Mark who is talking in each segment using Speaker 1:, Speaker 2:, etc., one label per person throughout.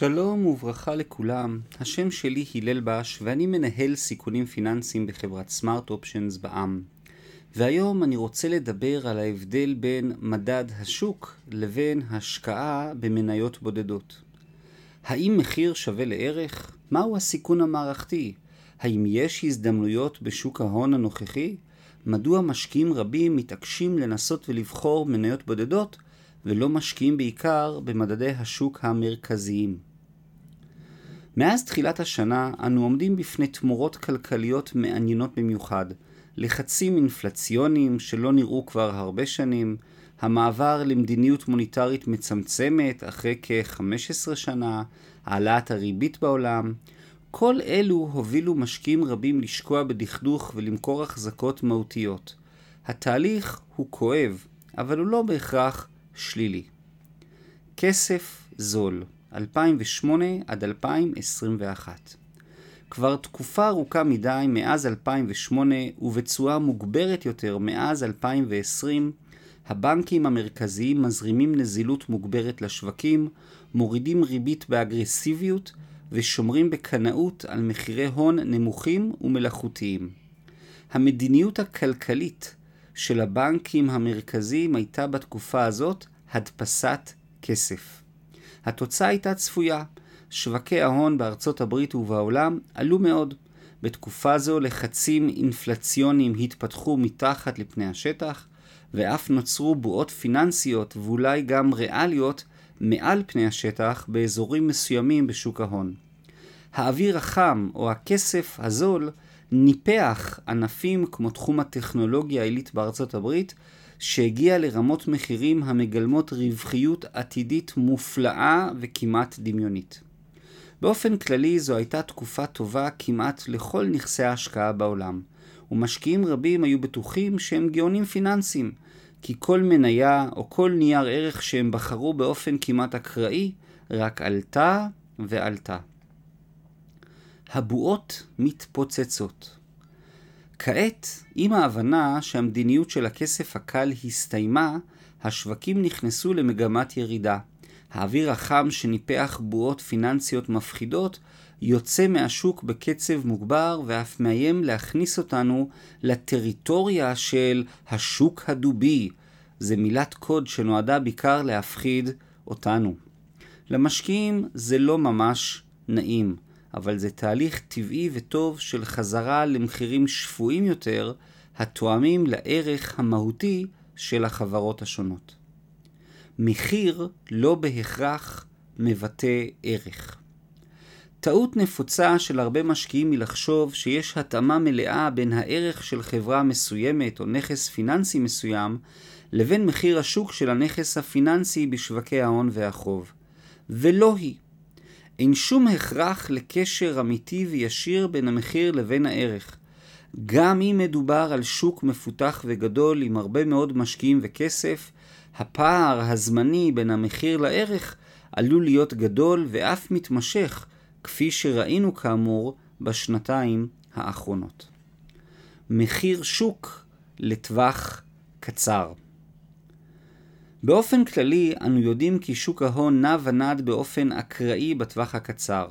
Speaker 1: שלום וברכה לכולם, השם שלי הלל בש ואני מנהל סיכונים פיננסיים בחברת סמארט אופשנס בע"מ. והיום אני רוצה לדבר על ההבדל בין מדד השוק לבין השקעה במניות בודדות. האם מחיר שווה לערך? מהו הסיכון המערכתי? האם יש הזדמנויות בשוק ההון הנוכחי? מדוע משקיעים רבים מתעקשים לנסות ולבחור מניות בודדות ולא משקיעים בעיקר במדדי השוק המרכזיים? מאז תחילת השנה אנו עומדים בפני תמורות כלכליות מעניינות במיוחד, לחצים אינפלציוניים שלא נראו כבר הרבה שנים, המעבר למדיניות מוניטרית מצמצמת אחרי כ-15 שנה, העלאת הריבית בעולם, כל אלו הובילו משקיעים רבים לשקוע בדכדוך ולמכור החזקות מהותיות. התהליך הוא כואב, אבל הוא לא בהכרח שלילי. כסף זול, 2008 עד 2021 כבר תקופה ארוכה מדי מאז 2008 ובצורה מוגברת יותר מאז 2020, הבנקים המרכזיים מזרימים נזילות מוגברת לשווקים, מורידים ריבית באגרסיביות ושומרים בקנאות על מחירי הון נמוכים ומלאכותיים. המדיניות הכלכלית של הבנקים המרכזיים הייתה בתקופה הזאת הדפסת כסף. התוצאה הייתה צפויה, שווקי ההון בארצות הברית ובעולם עלו מאוד. בתקופה זו לחצים אינפלציוניים התפתחו מתחת לפני השטח, ואף נוצרו בועות פיננסיות ואולי גם ריאליות מעל פני השטח באזורים מסוימים בשוק ההון. האוויר החם או הכסף הזול ניפח ענפים כמו תחום הטכנולוגיה העילית בארצות הברית, שהגיע לרמות מחירים המגלמות רווחיות עתידית מופלאה וכמעט דמיונית. באופן כללי זו הייתה תקופה טובה כמעט לכל נכסי ההשקעה בעולם, ומשקיעים רבים היו בטוחים שהם גאונים פיננסיים, כי כל מניה או כל נייר ערך שהם בחרו באופן כמעט אקראי, רק עלתה ועלתה. הבועות מתפוצצות. כעת, עם ההבנה שהמדיניות של הכסף הקל הסתיימה, השווקים נכנסו למגמת ירידה. האוויר החם שניפח בועות פיננסיות מפחידות יוצא מהשוק בקצב מוגבר ואף מאיים להכניס אותנו לטריטוריה של השוק הדובי. זה מילת קוד שנועדה בעיקר להפחיד אותנו. למשקיעים זה לא ממש נעים, אבל זה תהליך טבעי וטוב של חזרה למחירים שפויים יותר, התואמים לערך המהותי של החברות השונות. מחיר לא בהכרח מבטא ערך. טעות נפוצה של הרבה משקיעים היא לחשוב שיש התאמה מלאה בין הערך של חברה מסוימת או נכס פיננסי מסוים לבין מחיר השוק של הנכס הפיננסי בשווקי ההון והחוב. ולא היא. אין שום הכרח לקשר אמיתי וישיר בין המחיר לבין הערך. גם אם מדובר על שוק מפותח וגדול עם הרבה מאוד משקיעים וכסף, הפער הזמני בין המחיר לערך עלול להיות גדול ואף מתמשך, כפי שראינו כאמור בשנתיים האחרונות. מחיר שוק לטווח קצר באופן כללי, אנו יודעים כי שוק ההון נע ונד באופן אקראי בטווח הקצר,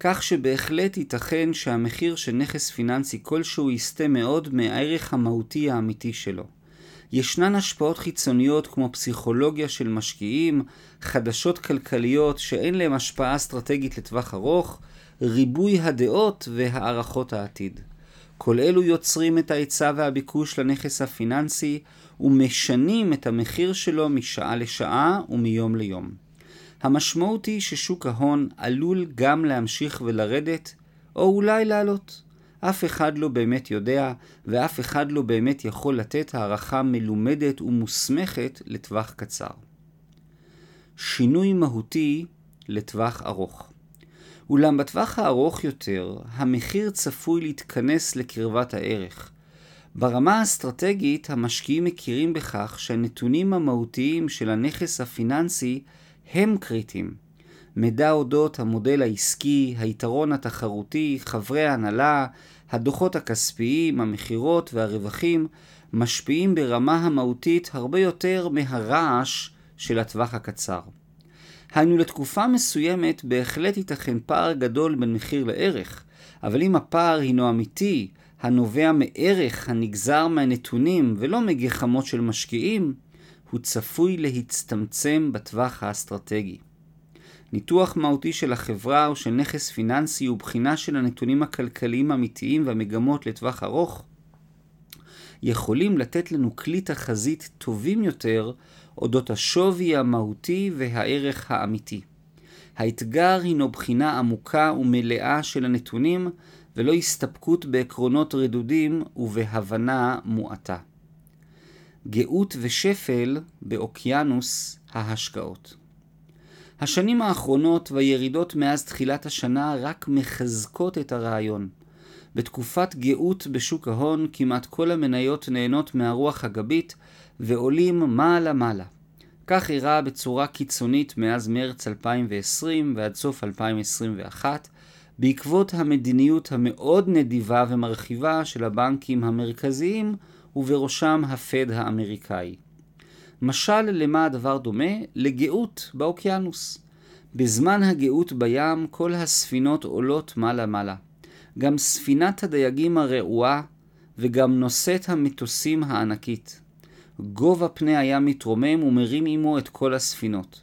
Speaker 1: כך שבהחלט ייתכן שהמחיר של נכס פיננסי כלשהו יסטה מאוד מהערך המהותי האמיתי שלו. ישנן השפעות חיצוניות כמו פסיכולוגיה של משקיעים, חדשות כלכליות שאין להן השפעה אסטרטגית לטווח ארוך, ריבוי הדעות והערכות העתיד. כל אלו יוצרים את ההיצע והביקוש לנכס הפיננסי ומשנים את המחיר שלו משעה לשעה ומיום ליום. המשמעות היא ששוק ההון עלול גם להמשיך ולרדת, או אולי לעלות. אף אחד לא באמת יודע, ואף אחד לא באמת יכול לתת הערכה מלומדת ומוסמכת לטווח קצר. שינוי מהותי לטווח ארוך. אולם בטווח הארוך יותר, המחיר צפוי להתכנס לקרבת הערך. ברמה האסטרטגית, המשקיעים מכירים בכך שהנתונים המהותיים של הנכס הפיננסי הם קריטיים. מידע אודות המודל העסקי, היתרון התחרותי, חברי ההנהלה, הדוחות הכספיים, המכירות והרווחים משפיעים ברמה המהותית הרבה יותר מהרעש של הטווח הקצר. היינו לתקופה מסוימת בהחלט ייתכן פער גדול בין מחיר לערך, אבל אם הפער הינו אמיתי, הנובע מערך הנגזר מהנתונים ולא מגחמות של משקיעים, הוא צפוי להצטמצם בטווח האסטרטגי. ניתוח מהותי של החברה או של נכס פיננסי ובחינה של הנתונים הכלכליים האמיתיים והמגמות לטווח ארוך יכולים לתת לנו כלי תחזית טובים יותר אודות השווי המהותי והערך האמיתי. האתגר הינו בחינה עמוקה ומלאה של הנתונים ולא הסתפקות בעקרונות רדודים ובהבנה מועטה. גאות ושפל באוקיינוס ההשקעות. השנים האחרונות והירידות מאז תחילת השנה רק מחזקות את הרעיון. בתקופת גאות בשוק ההון כמעט כל המניות נהנות מהרוח הגבית ועולים מעלה-מעלה. כך אירע בצורה קיצונית מאז מרץ 2020 ועד סוף 2021, בעקבות המדיניות המאוד נדיבה ומרחיבה של הבנקים המרכזיים, ובראשם הפד האמריקאי. משל למה הדבר דומה? לגאות באוקיינוס. בזמן הגאות בים כל הספינות עולות מעלה-מעלה. גם ספינת הדייגים הרעועה וגם נושאת המטוסים הענקית. גובה פני הים מתרומם ומרים עמו את כל הספינות.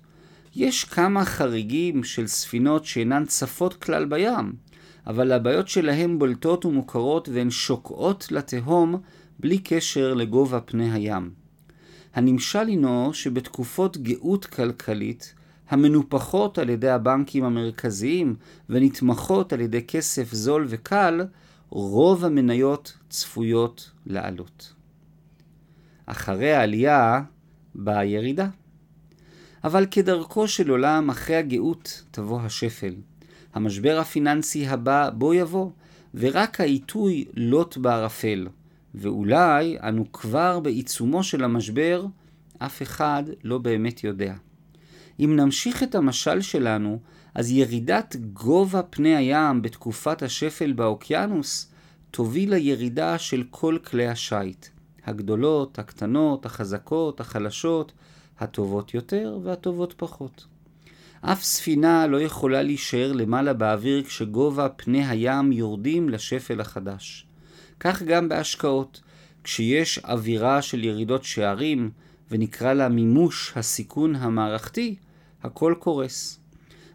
Speaker 1: יש כמה חריגים של ספינות שאינן צפות כלל בים, אבל הבעיות שלהם בולטות ומוכרות והן שוקעות לתהום בלי קשר לגובה פני הים. הנמשל הינו שבתקופות גאות כלכלית, המנופחות על ידי הבנקים המרכזיים ונתמכות על ידי כסף זול וקל, רוב המניות צפויות לעלות. אחרי העלייה באה ירידה. אבל כדרכו של עולם, אחרי הגאות תבוא השפל. המשבר הפיננסי הבא בו יבוא, ורק העיתוי לוט בערפל. ואולי אנו כבר בעיצומו של המשבר, אף אחד לא באמת יודע. אם נמשיך את המשל שלנו, אז ירידת גובה פני הים בתקופת השפל באוקיינוס תוביל לירידה של כל כלי השיט. הגדולות, הקטנות, החזקות, החלשות, הטובות יותר והטובות פחות. אף ספינה לא יכולה להישאר למעלה באוויר כשגובה פני הים יורדים לשפל החדש. כך גם בהשקעות. כשיש אווירה של ירידות שערים, ונקרא לה מימוש הסיכון המערכתי, הכל קורס.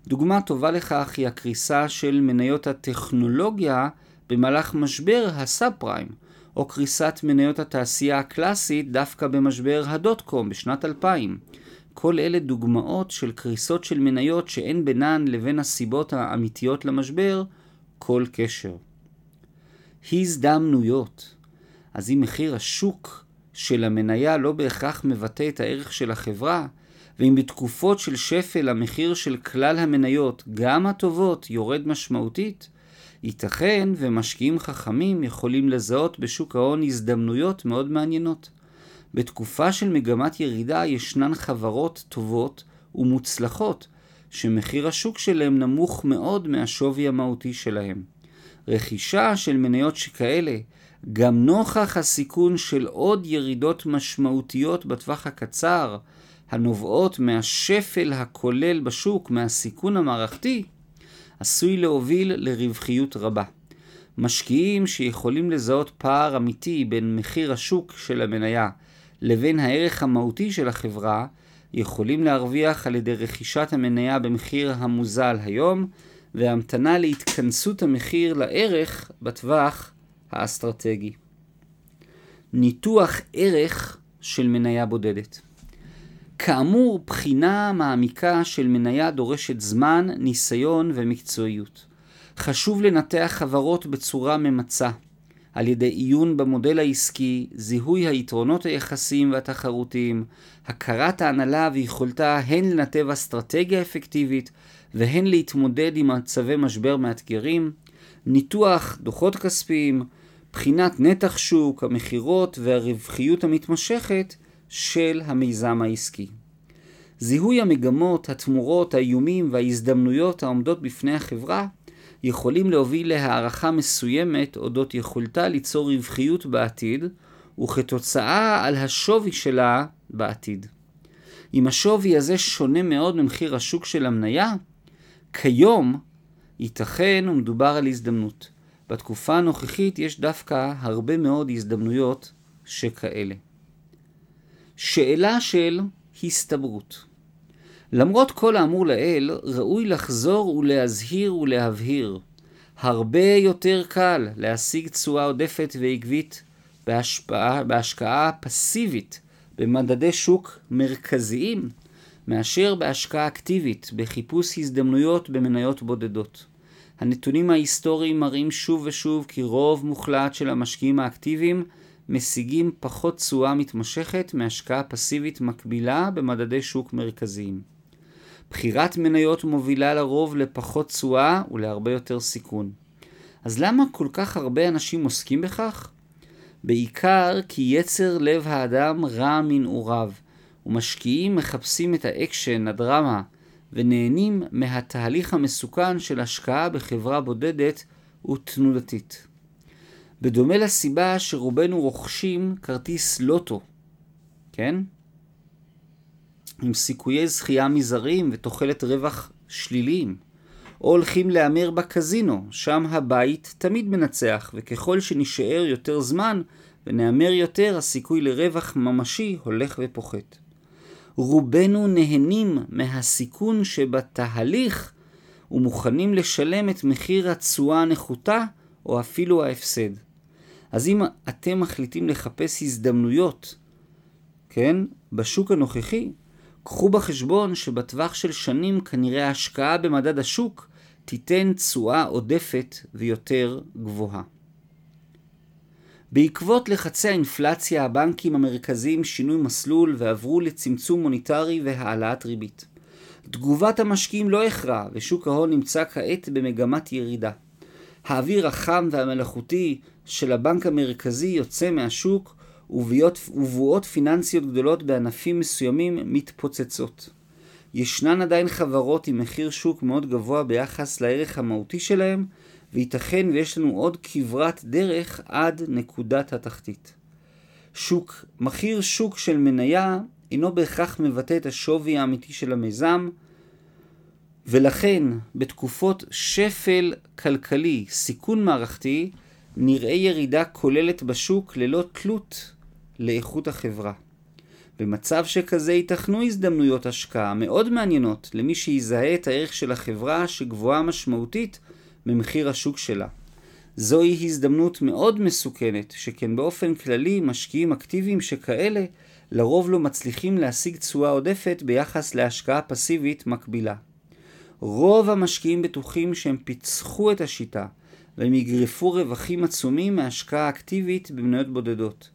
Speaker 1: דוגמה טובה לכך היא הקריסה של מניות הטכנולוגיה במהלך משבר הסאב פריים, או קריסת מניות התעשייה הקלאסית דווקא במשבר הדוט קום בשנת 2000. כל אלה דוגמאות של קריסות של מניות שאין בינן לבין הסיבות האמיתיות למשבר כל קשר. הזדמנויות. אז אם מחיר השוק של המניה לא בהכרח מבטא את הערך של החברה, ואם בתקופות של שפל המחיר של כלל המניות, גם הטובות, יורד משמעותית, ייתכן ומשקיעים חכמים יכולים לזהות בשוק ההון הזדמנויות מאוד מעניינות. בתקופה של מגמת ירידה ישנן חברות טובות ומוצלחות שמחיר השוק שלהם נמוך מאוד מהשווי המהותי שלהם. רכישה של מניות שכאלה, גם נוכח הסיכון של עוד ירידות משמעותיות בטווח הקצר, הנובעות מהשפל הכולל בשוק, מהסיכון המערכתי, עשוי להוביל לרווחיות רבה. משקיעים שיכולים לזהות פער אמיתי בין מחיר השוק של המניה לבין הערך המהותי של החברה, יכולים להרוויח על ידי רכישת המניה במחיר המוזל היום, והמתנה להתכנסות המחיר לערך בטווח האסטרטגי. ניתוח ערך של מניה בודדת. כאמור, בחינה מעמיקה של מניה דורשת זמן, ניסיון ומקצועיות. חשוב לנתח חברות בצורה ממצה, על ידי עיון במודל העסקי, זיהוי היתרונות היחסיים והתחרותיים, הכרת ההנהלה ויכולתה הן לנתב אסטרטגיה אפקטיבית והן להתמודד עם מצבי משבר מאתגרים, ניתוח דוחות כספיים, בחינת נתח שוק, המכירות והרווחיות המתמשכת של המיזם העסקי. זיהוי המגמות, התמורות, האיומים וההזדמנויות העומדות בפני החברה יכולים להוביל להערכה מסוימת אודות יכולתה ליצור רווחיות בעתיד, וכתוצאה על השווי שלה בעתיד. אם השווי הזה שונה מאוד ממחיר השוק של המניה, כיום ייתכן ומדובר על הזדמנות. בתקופה הנוכחית יש דווקא הרבה מאוד הזדמנויות שכאלה. שאלה של הסתברות. למרות כל האמור לעיל, ראוי לחזור ולהזהיר ולהבהיר. הרבה יותר קל להשיג תשואה עודפת ועקבית בהשפעה, בהשקעה פסיבית במדדי שוק מרכזיים מאשר בהשקעה אקטיבית בחיפוש הזדמנויות במניות בודדות. הנתונים ההיסטוריים מראים שוב ושוב כי רוב מוחלט של המשקיעים האקטיביים משיגים פחות תשואה מתמשכת מהשקעה פסיבית מקבילה במדדי שוק מרכזיים. בחירת מניות מובילה לרוב לפחות תשואה ולהרבה יותר סיכון. אז למה כל כך הרבה אנשים עוסקים בכך? בעיקר כי יצר לב האדם רע מנעוריו, ומשקיעים מחפשים את האקשן, הדרמה, ונהנים מהתהליך המסוכן של השקעה בחברה בודדת ותנודתית. בדומה לסיבה שרובנו רוכשים כרטיס לוטו, כן? עם סיכויי זכייה מזעריים ותוחלת רווח שליליים. או הולכים להמר בקזינו, שם הבית תמיד מנצח, וככל שנשאר יותר זמן ונהמר יותר, הסיכוי לרווח ממשי הולך ופוחת. רובנו נהנים מהסיכון שבתהליך ומוכנים לשלם את מחיר התשואה הנחותה או אפילו ההפסד. אז אם אתם מחליטים לחפש הזדמנויות, כן, בשוק הנוכחי, קחו בחשבון שבטווח של שנים כנראה ההשקעה במדד השוק תיתן תשואה עודפת ויותר גבוהה. בעקבות לחצי האינפלציה, הבנקים המרכזיים שינוי מסלול ועברו לצמצום מוניטרי והעלאת ריבית. תגובת המשקיעים לא הכרעה, ושוק ההון נמצא כעת במגמת ירידה. האוויר החם והמלאכותי של הבנק המרכזי יוצא מהשוק, ובועות פיננסיות גדולות בענפים מסוימים מתפוצצות. ישנן עדיין חברות עם מחיר שוק מאוד גבוה ביחס לערך המהותי שלהם, וייתכן ויש לנו עוד כברת דרך עד נקודת התחתית. שוק, מחיר שוק של מניה אינו בהכרח מבטא את השווי האמיתי של המיזם, ולכן בתקופות שפל כלכלי, סיכון מערכתי, נראה ירידה כוללת בשוק ללא תלות לאיכות החברה. במצב שכזה ייתכנו הזדמנויות השקעה מאוד מעניינות למי שיזהה את הערך של החברה שגבוהה משמעותית ממחיר השוק שלה. זוהי הזדמנות מאוד מסוכנת, שכן באופן כללי משקיעים אקטיביים שכאלה לרוב לא מצליחים להשיג תשואה עודפת ביחס להשקעה פסיבית מקבילה. רוב המשקיעים בטוחים שהם פיצחו את השיטה והם יגרפו רווחים עצומים מהשקעה אקטיבית במניות בודדות.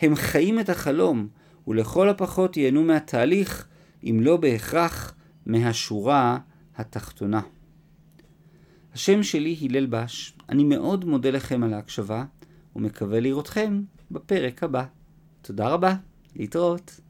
Speaker 1: הם חיים את החלום, ולכל הפחות ייהנו מהתהליך, אם לא בהכרח מהשורה התחתונה. השם שלי הלל בש, אני מאוד מודה לכם על ההקשבה, ומקווה לראותכם בפרק הבא. תודה רבה, להתראות.